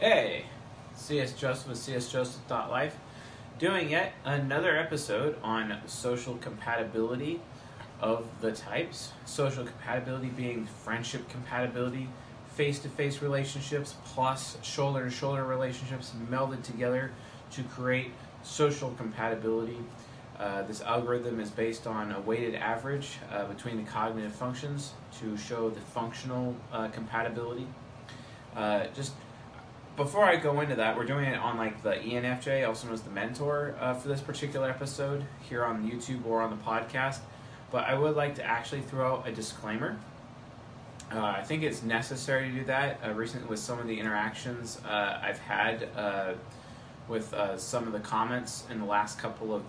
Hey, CS Joseph with csjoseph.life doing yet another episode on social compatibility of the types. Social compatibility being friendship compatibility, face to face relationships, plus shoulder to shoulder relationships melded together to create social compatibility. Uh, this algorithm is based on a weighted average uh, between the cognitive functions to show the functional uh, compatibility. Uh, just before I go into that, we're doing it on like the ENFJ, also known as the mentor, uh, for this particular episode here on YouTube or on the podcast. But I would like to actually throw out a disclaimer. Uh, I think it's necessary to do that. Uh, recently, with some of the interactions uh, I've had uh, with uh, some of the comments in the last couple of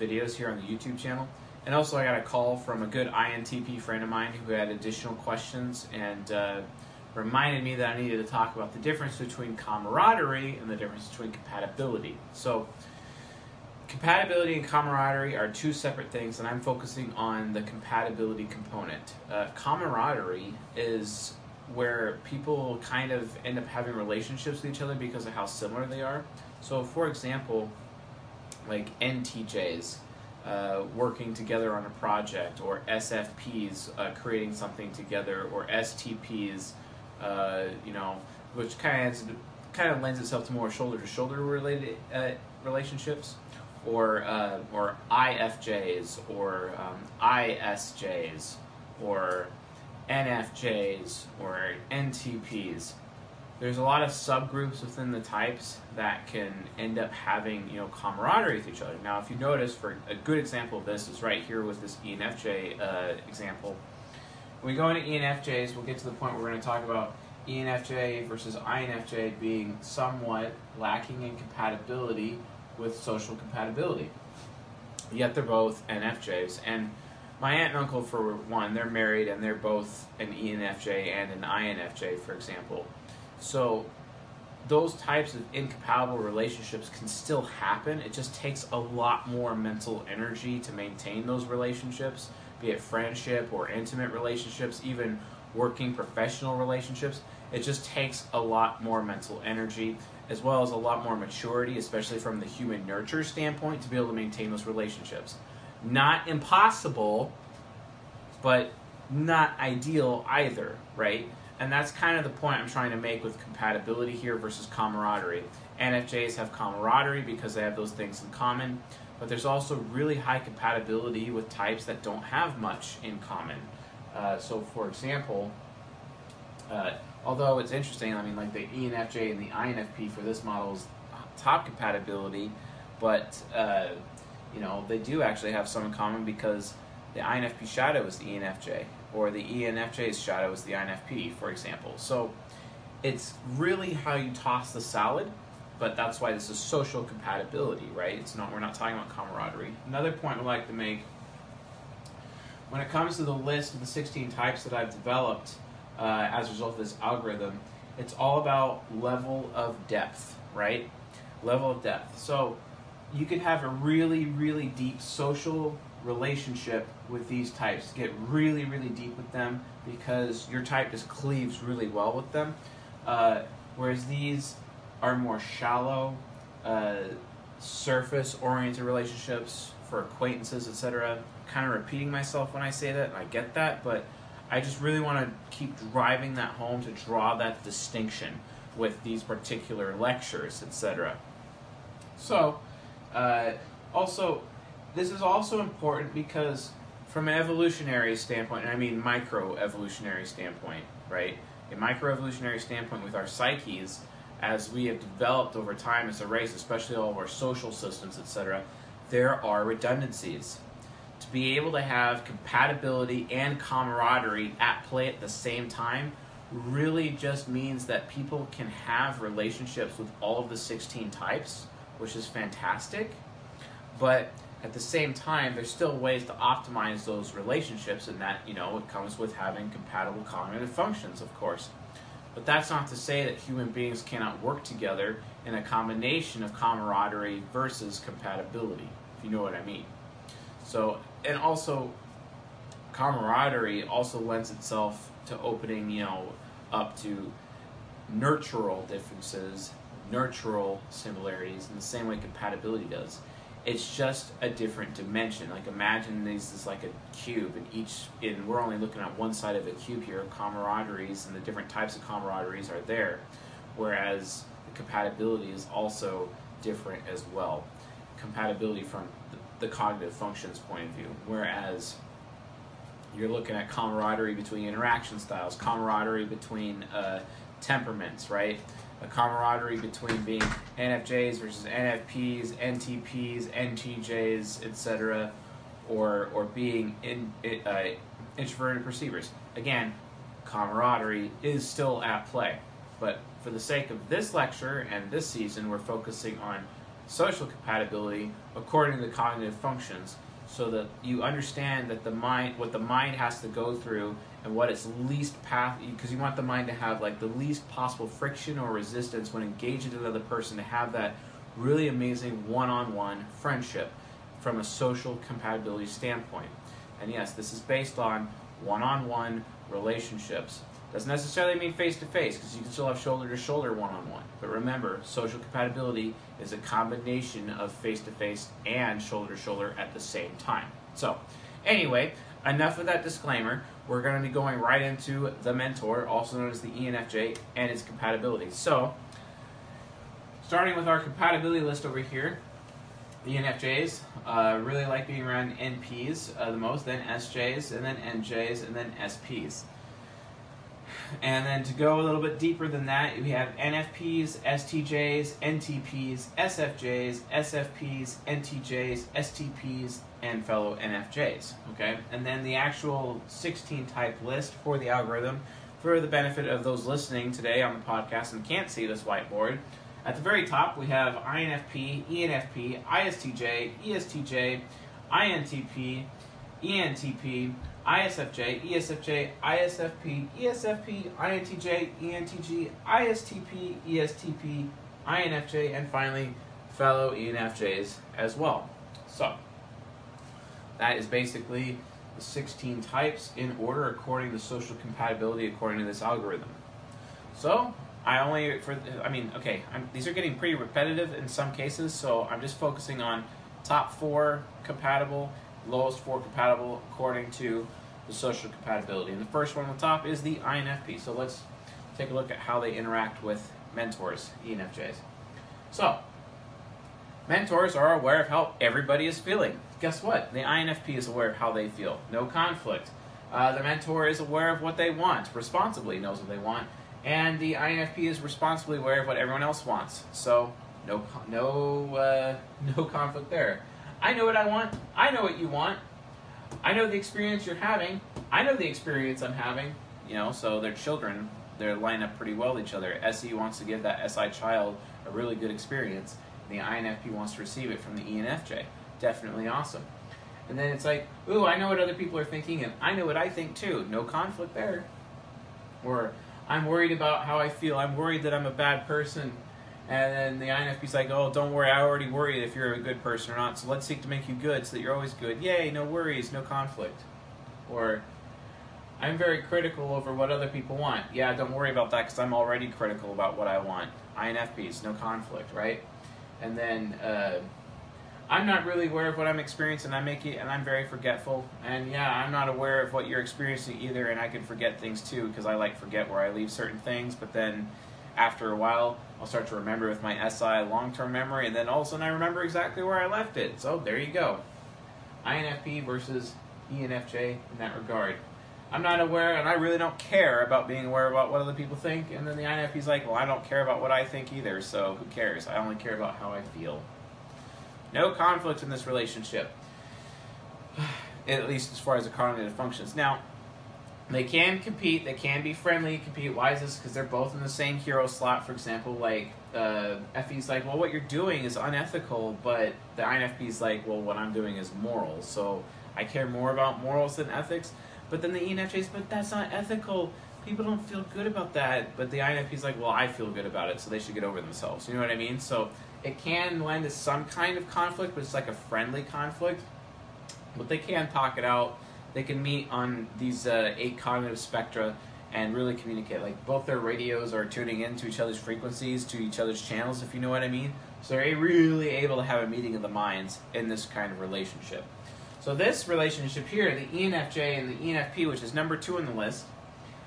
videos here on the YouTube channel. And also, I got a call from a good INTP friend of mine who had additional questions and reminded me that I needed to talk about the difference between camaraderie and the difference between compatibility. So, compatibility and camaraderie are two separate things, and I'm focusing on the compatibility component. Uh, camaraderie is where people kind of end up having relationships with each other because of how similar they are. So, for example, like NTJs uh, working together on a project, or SFPs uh, creating something together, or STPs, uh, you know, which kind of kind of lends itself to more shoulder to shoulder related uh, relationships, or uh, or IFJs, or um, ISJs, or NFJs, or NTPs there's a lot of subgroups within the types that can end up having you know camaraderie with each other. Now, if you notice, for a good example of this is right here with this ENFJ uh, example. When we go into ENFJs, we'll get to the point where we're going to talk about ENFJ versus INFJ being somewhat lacking in compatibility with social compatibility. Yet they're both NFJs, and my aunt and uncle, for one, they're married and they're both an ENFJ and an INFJ, for example. So those types of incompatible relationships can still happen. It just takes a lot more mental energy to maintain those relationships, be it friendship or intimate relationships, even working professional relationships. It just takes a lot more mental energy as well as a lot more maturity, especially from the human nurture standpoint, to be able to maintain those relationships. Not impossible, but not ideal either, right? And that's kind of the point I'm trying to make with compatibility here versus camaraderie. NFJs have camaraderie because they have those things in common, but there's also really high compatibility with types that don't have much in common. Uh, so, for example, uh, although it's interesting, I mean, like the ENFJ and the INFP for this model is top compatibility, but uh, you know they do actually have some in common because the INFP shadow is the ENFJ, or the ENFJ's shadow is the INFP, for example. So it's really how you toss the salad, but that's why this is social compatibility, right? It's not we're not talking about camaraderie. Another point I'd like to make when it comes to the list of the 16 types that I've developed uh, as a result of this algorithm, it's all about level of depth, right? Level of depth. So you could have a really, really deep social relationship with these types. Get really, really deep with them because your type just cleaves really well with them. Uh, whereas these are more shallow, uh, surface oriented relationships for acquaintances, etc. Kind of repeating myself when I say that, and I get that, but I just really want to keep driving that home to draw that distinction with these particular lectures, etc. So, uh, also, this is also important because from an evolutionary standpoint, and I mean micro evolutionary standpoint, right? A micro evolutionary standpoint with our psyches, as we have developed over time as a race, especially all of our social systems, etc., there are redundancies. To be able to have compatibility and camaraderie at play at the same time really just means that people can have relationships with all of the 16 types, which is fantastic. But at the same time, there's still ways to optimize those relationships, and that, you know, it comes with having compatible cognitive functions, of course. But that's not to say that human beings cannot work together in a combination of camaraderie versus compatibility, if you know what I mean. So, and also, camaraderie also lends itself to opening, you know, up to nurtural differences, nurtural similarities in the same way compatibility does. It's just a different dimension. Like imagine these is like a cube, and each and we're only looking at one side of the cube here. Camaraderies and the different types of camaraderies are there, whereas the compatibility is also different as well. Compatibility from the, the cognitive functions point of view, whereas you're looking at camaraderie between interaction styles, camaraderie between uh, temperaments, right? A camaraderie between being NFJs versus NFPs, NTPs, NTJs, etc., or or being in, uh, introverted perceivers. Again, camaraderie is still at play, but for the sake of this lecture and this season, we're focusing on social compatibility according to the cognitive functions so that you understand that the mind what the mind has to go through and what its least path because you want the mind to have like the least possible friction or resistance when engaging with another person to have that really amazing one-on-one friendship from a social compatibility standpoint and yes this is based on one-on-one relationships doesn't necessarily mean face to face because you can still have shoulder to shoulder one on one. But remember, social compatibility is a combination of face to face and shoulder to shoulder at the same time. So, anyway, enough of that disclaimer. We're going to be going right into the mentor, also known as the ENFJ, and its compatibility. So, starting with our compatibility list over here, the ENFJs uh, really like being around NPs uh, the most, then SJs, and then NJs, and then SPs. And then to go a little bit deeper than that, we have NFPs, STJs, NTPs, SFJs, SFPs, NTJs, STPs, and fellow NFJs. Okay, and then the actual 16 type list for the algorithm for the benefit of those listening today on the podcast and can't see this whiteboard. At the very top, we have INFP, ENFP, ISTJ, ESTJ, INTP, ENTP, ISFJ, ESFJ, ISFP, ESFP, INTJ, ENTJ, ISTP, ESTP, INFJ, and finally fellow ENFJs as well. So, that is basically the 16 types in order according to social compatibility according to this algorithm. So, I only, for I mean, okay, I'm, these are getting pretty repetitive in some cases, so I'm just focusing on top four compatible lowest four compatible according to the social compatibility. And the first one on the top is the INFP. So let's take a look at how they interact with mentors, ENFJs. So, mentors are aware of how everybody is feeling. Guess what? The INFP is aware of how they feel. No conflict. Uh, the mentor is aware of what they want, responsibly knows what they want, and the INFP is responsibly aware of what everyone else wants. So, no, no, uh, no conflict there. I know what I want. I know what you want. I know the experience you're having. I know the experience I'm having. You know, so they're children. They're lined up pretty well with each other. SE wants to give that SI child a really good experience. The INFP wants to receive it from the ENFJ. Definitely awesome. And then it's like, ooh, I know what other people are thinking, and I know what I think too. No conflict there. Or I'm worried about how I feel. I'm worried that I'm a bad person and then the INFP's like, oh, don't worry, I already worried if you're a good person or not, so let's seek to make you good so that you're always good. Yay, no worries, no conflict. Or, I'm very critical over what other people want. Yeah, don't worry about that because I'm already critical about what I want. INFPs, no conflict, right? And then, uh, I'm not really aware of what I'm experiencing. I make it, and I'm very forgetful. And yeah, I'm not aware of what you're experiencing either, and I can forget things too because I like forget where I leave certain things. But then, after a while, I'll start to remember with my SI long-term memory, and then all of a sudden I remember exactly where I left it. So there you go. INFP versus ENFJ in that regard. I'm not aware, and I really don't care about being aware about what other people think. And then the INFP's like, well, I don't care about what I think either, so who cares? I only care about how I feel. No conflict in this relationship, at least as far as the cognitive functions. Now, they can compete. They can be friendly, compete. Why is this? Because they're both in the same hero slot. For example, like uh, FE's like, well, what you're doing is unethical, but the INFP's like, well, what I'm doing is moral. So I care more about morals than ethics. But then the ENFJ's, but that's not ethical. People don't feel good about that. But the INFP's like, well, I feel good about it, so they should get over themselves. You know what I mean? So it can lend to some kind of conflict, but it's like a friendly conflict. But they can talk it out they can meet on these uh, eight cognitive spectra and really communicate. Like both their radios are tuning into each other's frequencies, to each other's channels, if you know what I mean. So they're really able to have a meeting of the minds in this kind of relationship. So this relationship here, the ENFJ and the ENFP, which is number two in the list,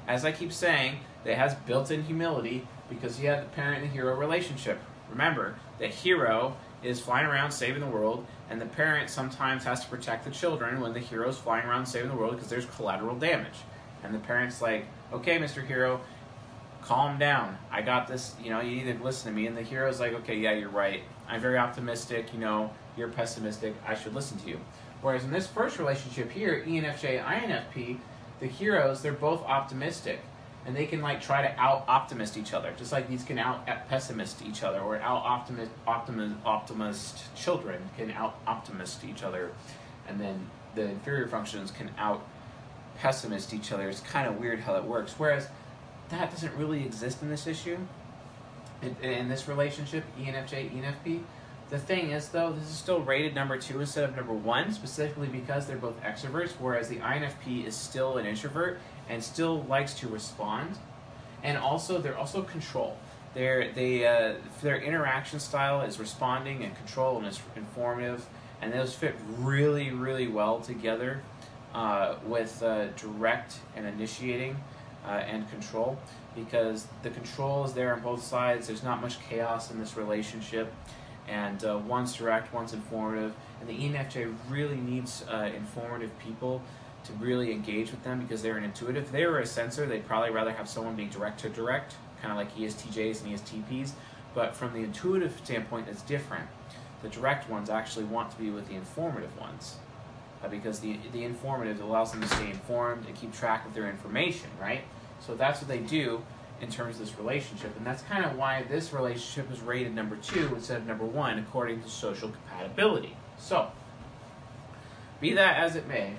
as I keep saying, it has built-in humility because you have the parent and hero relationship. Remember, the hero is flying around saving the world, and the parent sometimes has to protect the children when the hero's flying around saving the world because there's collateral damage. And the parent's like, okay, Mr. Hero, calm down. I got this, you know, you need to listen to me. And the hero's like, okay, yeah, you're right. I'm very optimistic, you know, you're pessimistic. I should listen to you. Whereas in this first relationship here, ENFJ, INFP, the heroes, they're both optimistic. And they can like try to out optimist each other, just like these can out pessimist each other, or out optimist optimist optimist children can out optimist each other, and then the inferior functions can out pessimist each other. It's kind of weird how that works. Whereas that doesn't really exist in this issue, in, in this relationship, ENFJ, ENFP. The thing is, though, this is still rated number two instead of number one, specifically because they're both extroverts, whereas the INFP is still an introvert and still likes to respond. And also, they're also control. Their they uh, their interaction style is responding and control and it's informative, and those fit really really well together uh, with uh, direct and initiating uh, and control because the control is there on both sides. There's not much chaos in this relationship, and uh, one's direct, one's informative. And the ENFJ really needs uh, informative people to really engage with them because they're an intuitive. If they were a sensor, they'd probably rather have someone being direct to direct, kind of like ESTJs and ESTPs. But from the intuitive standpoint, it's different. The direct ones actually want to be with the informative ones uh, because the, the informative allows them to stay informed and keep track of their information, right? So that's what they do in terms of this relationship. And that's kind of why this relationship is rated number two instead of number one according to social compatibility. So, be that as it may,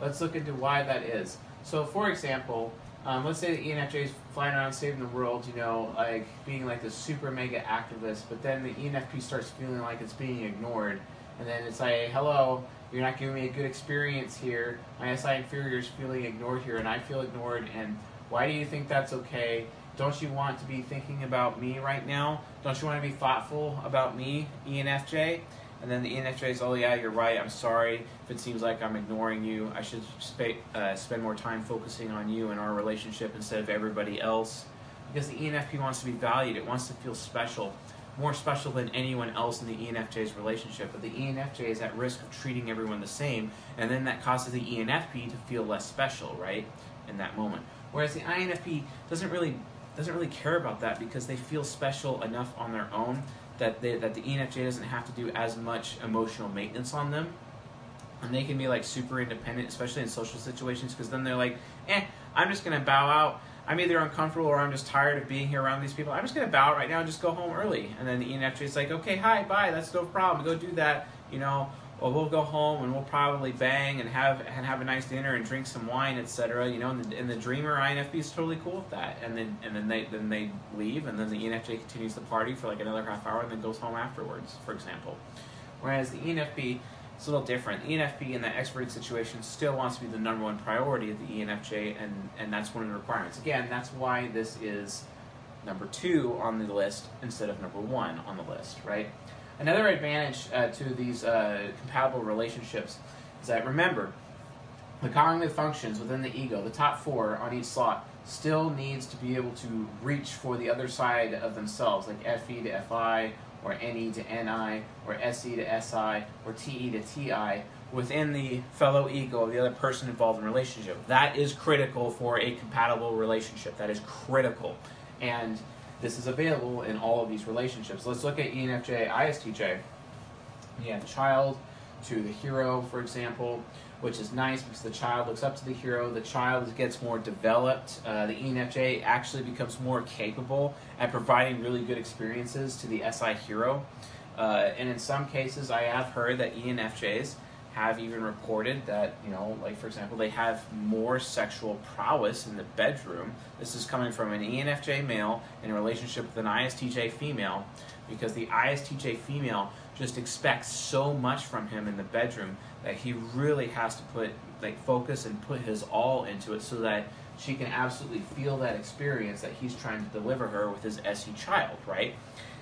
let's look into why that is. So, for example, um, let's say the ENFJ is flying around saving the world, you know, like being like the super mega activist, but then the ENFP starts feeling like it's being ignored. And then it's like, hello, you're not giving me a good experience here. My SI inferior is feeling ignored here, and I feel ignored. And why do you think that's okay? Don't you want to be thinking about me right now? Don't you want to be thoughtful about me, ENFJ? And then the ENFJ is, oh yeah, you're right. I'm sorry if it seems like I'm ignoring you. I should sp- uh, spend more time focusing on you and our relationship instead of everybody else. Because the ENFP wants to be valued. It wants to feel special more special than anyone else in the ENFJ's relationship, but the ENFJ is at risk of treating everyone the same, and then that causes the ENFP to feel less special, right, in that moment. Whereas the INFP doesn't really doesn't really care about that because they feel special enough on their own that they, that the ENFJ doesn't have to do as much emotional maintenance on them, and they can be like super independent, especially in social situations, because then they're like, eh, I'm just gonna bow out I'm either uncomfortable or I'm just tired of being here around these people. I'm just to bow out right now and just go home early. And then the ENFJ is like, okay, hi, bye, that's no problem. Go do that, you know. Or we'll go home and we'll probably bang and have and have a nice dinner and drink some wine, etc. You know, and the, and the dreamer INFP is totally cool with that. And then and then they then they leave, and then the ENFJ continues the party for like another half hour and then goes home afterwards, for example. Whereas the ENFP it's a little different. The ENFP in that expert situation still wants to be the number one priority of the ENFJ, and, and that's one of the requirements. Again, that's why this is number two on the list instead of number one on the list, right? Another advantage uh, to these uh, compatible relationships is that remember, the cognitive functions within the ego, the top four on each slot, still needs to be able to reach for the other side of themselves, like FE to FI or NE to NI, or SE to SI, or TE to TI within the fellow ego of the other person involved in relationship. That is critical for a compatible relationship. That is critical. And this is available in all of these relationships. Let's look at ENFJ, ISTJ. You have child to the hero, for example which is nice because the child looks up to the hero. The child gets more developed. Uh, the ENFJ actually becomes more capable at providing really good experiences to the SI hero. Uh, and in some cases, I have heard that ENFJs have even reported that, you know, like for example, they have more sexual prowess in the bedroom. This is coming from an ENFJ male in a relationship with an ISTJ female because the ISTJ female just expects so much from him in the bedroom that he really has to put like focus and put his all into it so that she can absolutely feel that experience that he's trying to deliver her with his SE child, right?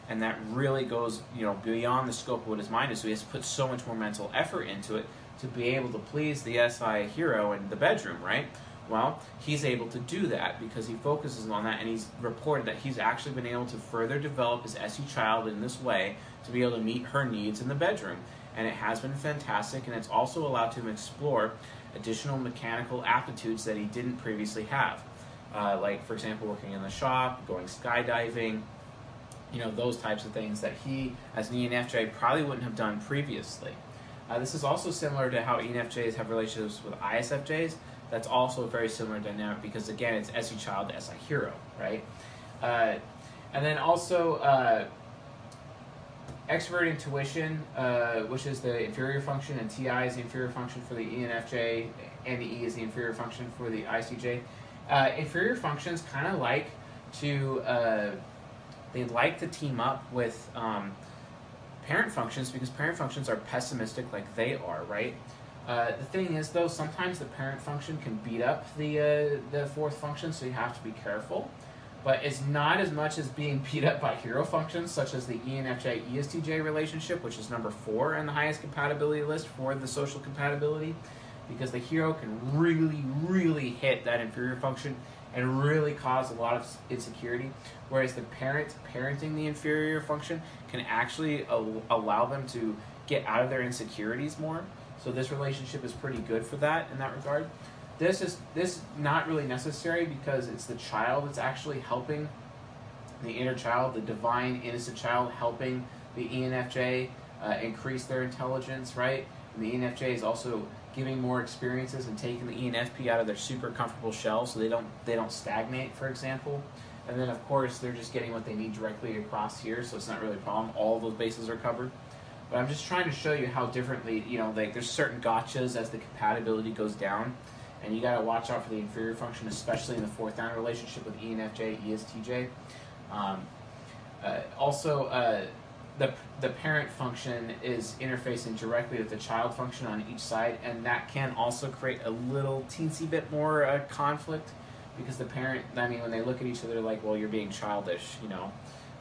And that really goes, you know, beyond the scope of what his mind is. So he has to put so much more mental effort into it to be able to please the SI hero in the bedroom, right? Well, he's able to do that because he focuses on that, and he's reported that he's actually been able to further develop his SE child in this way to be able to meet her needs in the bedroom. And it has been fantastic, and it's also allowed him to explore additional mechanical aptitudes that he didn't previously have. Uh, like, for example, working in the shop, going skydiving, you know, those types of things that he, as an ENFJ, probably wouldn't have done previously. Uh, this is also similar to how ENFJs have relationships with ISFJs. That's also a very similar dynamic because, again, it's SE child to SI hero, right? Uh, and then also, uh, extrovert intuition, uh, which is the inferior function, and TI is the inferior function for the ENFJ, and the E is the inferior function for the ICJ. Uh, inferior functions kind of like to uh, they like to team up with um, parent functions because parent functions are pessimistic like they are, right? Uh, the thing is, though, sometimes the parent function can beat up the uh, the fourth function, so you have to be careful but it's not as much as being beat up by hero functions such as the ENFJ ESTJ relationship, which is number four in the highest compatibility list for the social compatibility, because the hero can really, really hit that inferior function and really cause a lot of insecurity, whereas the parent parenting the inferior function can actually al- allow them to get out of their insecurities more. So this relationship is pretty good for that in that regard. This is this not really necessary because it's the child that's actually helping the inner child, the divine innocent child, helping the ENFJ uh, increase their intelligence, right? And the ENFJ is also giving more experiences and taking the ENFP out of their super comfortable shell, so they don't they don't stagnate, for example. And then of course they're just getting what they need directly across here, so it's not really a problem. All those bases are covered. But I'm just trying to show you how differently, you know, like there's certain gotchas as the compatibility goes down and you got to watch out for the inferior function, especially in the fourth down relationship with ENFJ, ESTJ. Um, uh, also, uh, the, the parent function is interfacing directly with the child function on each side, and that can also create a little teensy bit more uh, conflict because the parent, I mean, when they look at each other, like, well, you're being childish, you know.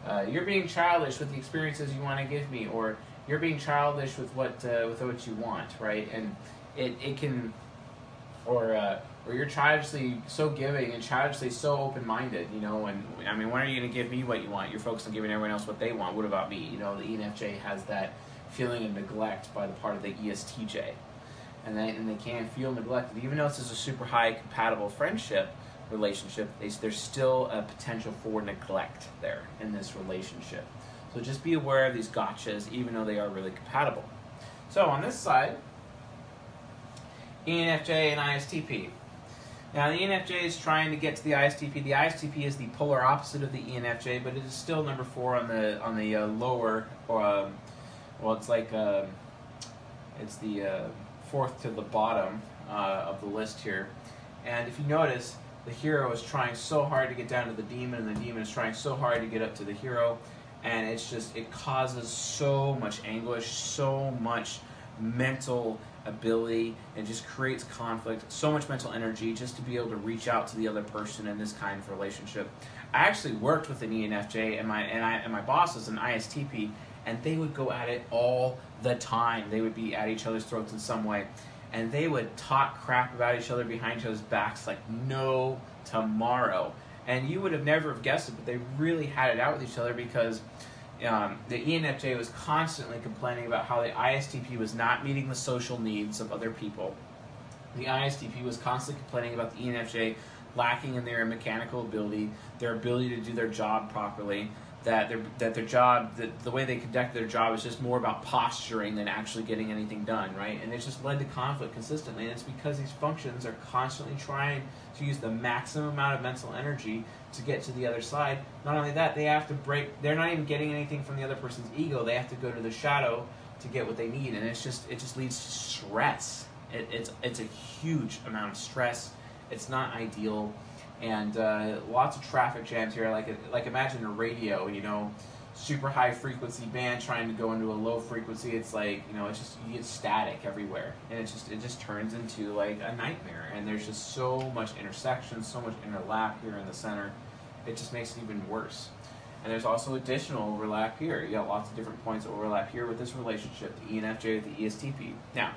Uh, you're being childish with the experiences you want to give me, or you're being childish with what uh, with what you want, right? And it, it can or or you're childishly so giving and childishly so open minded, you know. And I mean, when are you going to give me what you want? You're focused on giving everyone else what they want. What about me? You know, the ENFJ has that feeling of neglect by the part of the ESTJ, and they and they can't feel neglected, even though this is a super high compatible friendship relationship. They, there's still a potential for neglect there in this relationship. So just be aware of these gotchas, even though they are really compatible. So on this side, ENFJ and ISTP. Now, the ENFJ is trying to get to the ISTP. The ISTP is the polar opposite of the ENFJ, but it is still number four on the on the uh, lower. Um, well, it's like uh, it's the uh, fourth to the bottom uh, of the list here. And if you notice, the hero is trying so hard to get down to the demon, and the demon is trying so hard to get up to the hero, and it's just it causes so much anguish, so much mental ability and just creates conflict, so much mental energy just to be able to reach out to the other person in this kind of relationship. I actually worked with an ENFJ and my and I and my boss is an ISTP and they would go at it all the time. They would be at each other's throats in some way. And they would talk crap about each other behind each other's backs like no tomorrow. And you would have never have guessed it, but they really had it out with each other because um, the ENFJ was constantly complaining about how the ISTP was not meeting the social needs of other people. The ISTP was constantly complaining about the ENFJ lacking in their mechanical ability, their ability to do their job properly, that their that their job that the way they conduct their job is just more about posturing than actually getting anything done, right? And it's just led to conflict consistently. And it's because these functions are constantly trying to use the maximum amount of mental energy to get to the other side. Not only that, they have to break. They're not even getting anything from the other person's ego. They have to go to the shadow to get what they need, and it's just it just leads to stress. It, it's it's a huge amount of stress. It's not ideal and uh, lots of traffic jams here. Like like imagine a radio, you know, super high frequency band trying to go into a low frequency. It's like you know, it's just you get static everywhere, and it just it just turns into like a nightmare. And there's just so much intersection, so much interlap here in the center. It just makes it even worse. And there's also additional overlap here. You got lots of different points of overlap here with this relationship, the ENFJ the ESTP. Now,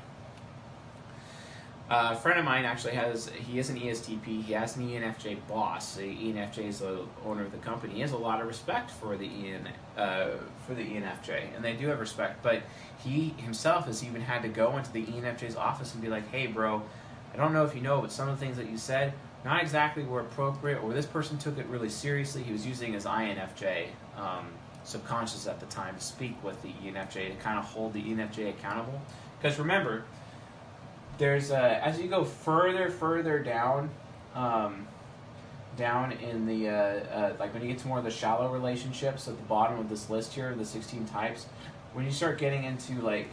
a friend of mine actually has, he is an ESTP, he has an ENFJ boss. The ENFJ is the owner of the company. He has a lot of respect for the EN, uh, for the ENFJ, and they do have respect, but he himself has even had to go into the ENFJ's office and be like, hey bro, I don't know if you know, but some of the things that you said, not exactly were appropriate, or this person took it really seriously. He was using his INFJ um, subconscious at the time to speak with the ENFJ to kind of hold the ENFJ accountable. Because remember, there's a, as you go further, further down, um, down in the uh, uh, like when you get to more of the shallow relationships at the bottom of this list here, the 16 types, when you start getting into like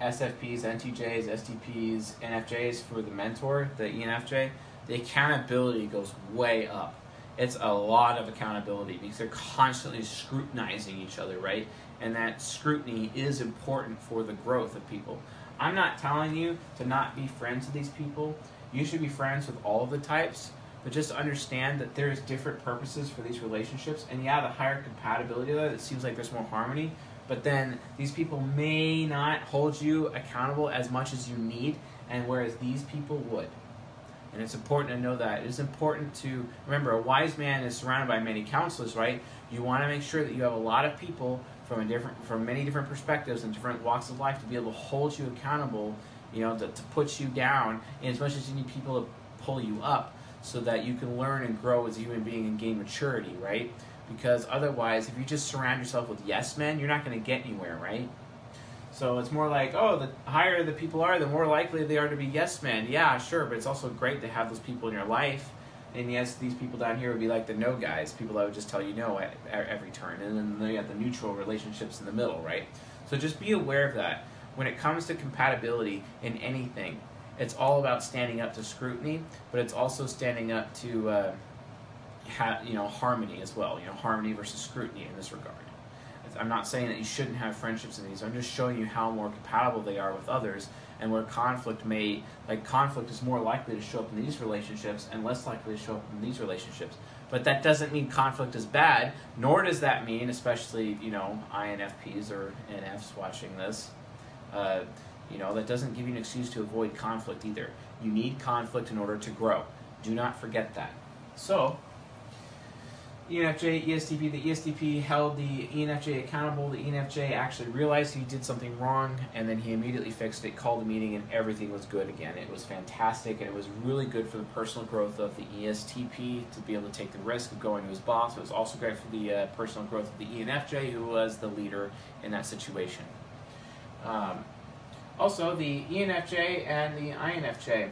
SFPs, NTJs, STPs, NFJs for the mentor, the ENFJ, the accountability goes way up. It's a lot of accountability because they're constantly scrutinizing each other, right? And that scrutiny is important for the growth of people. I'm not telling you to not be friends with these people. You should be friends with all of the types, but just understand that there's different purposes for these relationships. And yeah, the higher compatibility of that, it seems like there's more harmony. But then these people may not hold you accountable as much as you need, and whereas these people would. And it's important to know that. It is important to remember a wise man is surrounded by many counselors, right? You want to make sure that you have a lot of people from a different from many different perspectives and different walks of life to be able to hold you accountable, you know, to, to put you down, and as much as you need people to pull you up so that you can learn and grow as a human being and gain maturity, right? Because otherwise, if you just surround yourself with yes men, you're not going to get anywhere, right? So it's more like, oh, the higher the people are, the more likely they are to be yes men. Yeah, sure, but it's also great to have those people in your life. And yes, these people down here would be like the no guys, people that would just tell you no at, at every turn. And then you have the neutral relationships in the middle, right? So just be aware of that. When it comes to compatibility in anything, it's all about standing up to scrutiny, but it's also standing up to, uh, ha- you know, harmony as well. You know, harmony versus scrutiny in this regard. I'm not saying that you shouldn't have friendships in these. I'm just showing you how more compatible they are with others, and where conflict may, like conflict is more likely to show up in these relationships and less likely to show up in these relationships. But that doesn't mean conflict is bad, nor does that mean, especially you know INFPs or NFs watching this, uh, you know that doesn't give you an excuse to avoid conflict either. You need conflict in order to grow. Do not forget that. So ENFJ, ESTP, the ESTP held the ENFJ accountable. The ENFJ actually realized he did something wrong and then he immediately fixed it, called a meeting, and everything was good again. It was fantastic and it was really good for the personal growth of the ESTP to be able to take the risk of going to his boss. It was also great for the uh, personal growth of the ENFJ, who was the leader in that situation. Um, also, the ENFJ and the INFJ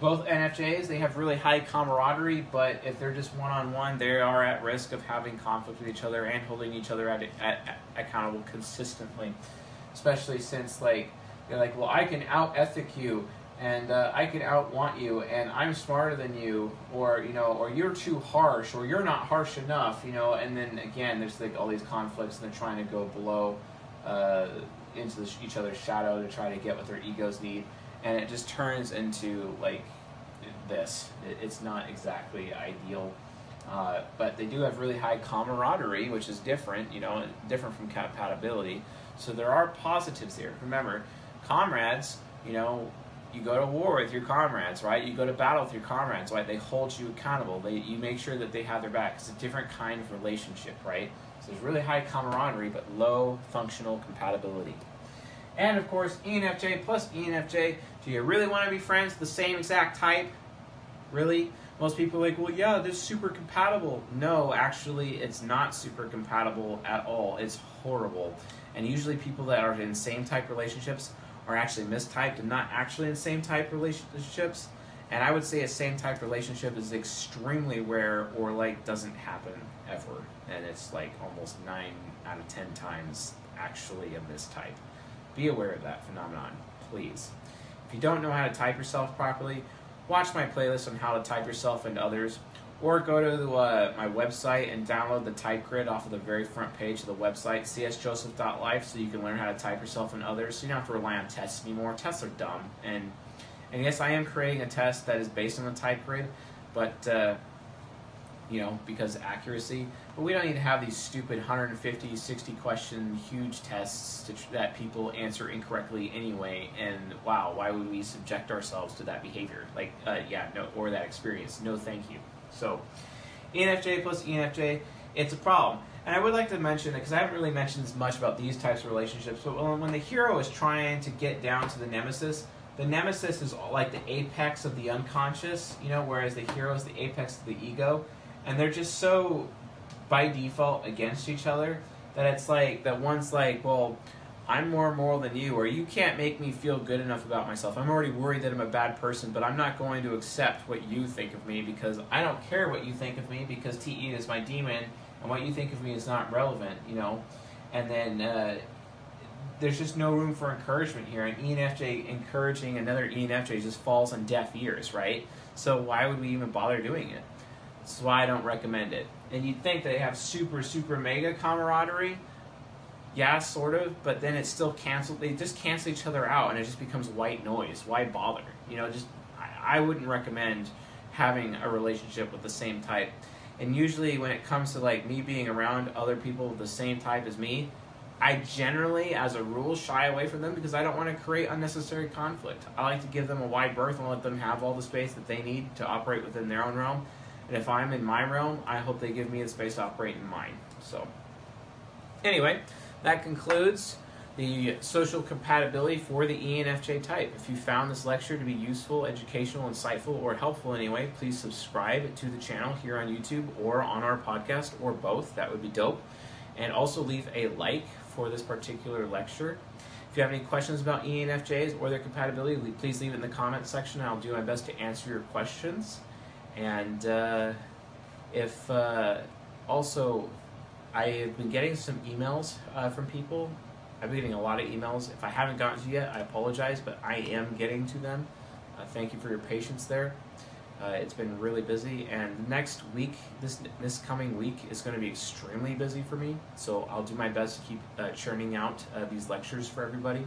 both NFJs, they have really high camaraderie, but if they're just one on one, they are at risk of having conflict with each other and holding each other at, at, at accountable consistently. Especially since, like, they're like, well, I can out ethic you and uh, I can out want you, and I'm smarter than you, or you know, or you're too harsh, or you're not harsh enough, you know. And then again, there's like all these conflicts, and they're trying to go below uh, into the, each other's shadow to try to get what their egos need and it just turns into like this. It's not exactly ideal, uh, but they do have really high camaraderie, which is different, you know, different from compatibility. So there are positives here. Remember, comrades, you know, you go to war with your comrades, right? You go to battle with your comrades, right? They hold you accountable. They, you make sure that they have their back. It's a different kind of relationship, right? So there's really high camaraderie, but low functional compatibility. And of course, ENFJ plus ENFJ. Do you really want to be friends the same exact type? Really? Most people are like, well, yeah, is super compatible. No, actually, it's not super compatible at all. It's horrible. And usually, people that are in same type relationships are actually mistyped and not actually in same type relationships. And I would say a same type relationship is extremely rare or like doesn't happen ever. And it's like almost nine out of ten times actually a mistype. Be aware of that phenomenon, please. If you don't know how to type yourself properly, watch my playlist on how to type yourself and others, or go to uh, my website and download the type grid off of the very front page of the website, csjoseph.life, so you can learn how to type yourself and others. So you don't have to rely on tests anymore. Tests are dumb. And, and yes, I am creating a test that is based on the type grid, but, uh, you know, because accuracy. But we don't need to have these stupid 150, 60 question huge tests that people answer incorrectly anyway. And wow, why would we subject ourselves to that behavior? Like, uh, yeah, no, or that experience. No, thank you. So ENFJ plus ENFJ, it's a problem. And I would like to mention, because I haven't really mentioned as much about these types of relationships, but when the hero is trying to get down to the nemesis, the nemesis is like the apex of the unconscious, you know, whereas the hero is the apex of the ego. And they're just so by default against each other that it's like, that one's like, well, I'm more moral than you, or you can't make me feel good enough about myself. I'm already worried that I'm a bad person, but I'm not going to accept what you think of me because I don't care what you think of me because TE is my demon, and what you think of me is not relevant, you know? And then uh, there's just no room for encouragement here, and ENFJ encouraging another ENFJ just falls on deaf ears, right? So why would we even bother doing it? That's why I don't recommend it. And you'd think they have super, super mega camaraderie yeah, sort of, but then it's still canceled. They just cancel each other out, and it just becomes white noise. Why bother? You know, just I, I wouldn't recommend having a relationship with the same type. And usually, when it comes to like me being around other people of the same type as me, I generally, as a rule, shy away from them because I don't want to create unnecessary conflict. I like to give them a wide berth and let them have all the space that they need to operate within their own realm. And if I'm in my realm, I hope they give me the space to operate in mine. So, anyway. That concludes the social compatibility for the ENFJ type. If you found this lecture to be useful, educational, insightful, or helpful in any way, please subscribe to the channel here on YouTube or on our podcast, or both. That would be dope. And also leave a like for this particular lecture. If you have any questions about ENFJs or their compatibility, please leave it in the comment section. I'll do my best to answer your questions. And uh, if uh, also I've been getting some emails uh, from people. I've been getting a lot of emails. If I haven't gotten to you yet, I apologize, but I am getting to them. Uh, thank you for your patience there. Uh, it's been really busy, and next week, this this coming week, is going to be extremely busy for me. So I'll do my best to keep uh, churning out these lectures for everybody.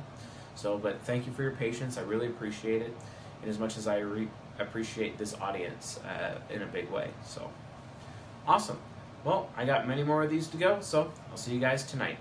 So, but thank you for your patience. I really appreciate it, and as much as I re- appreciate this audience uh, in a big way. So, awesome. Well, I got many more of these to go, so I'll see you guys tonight.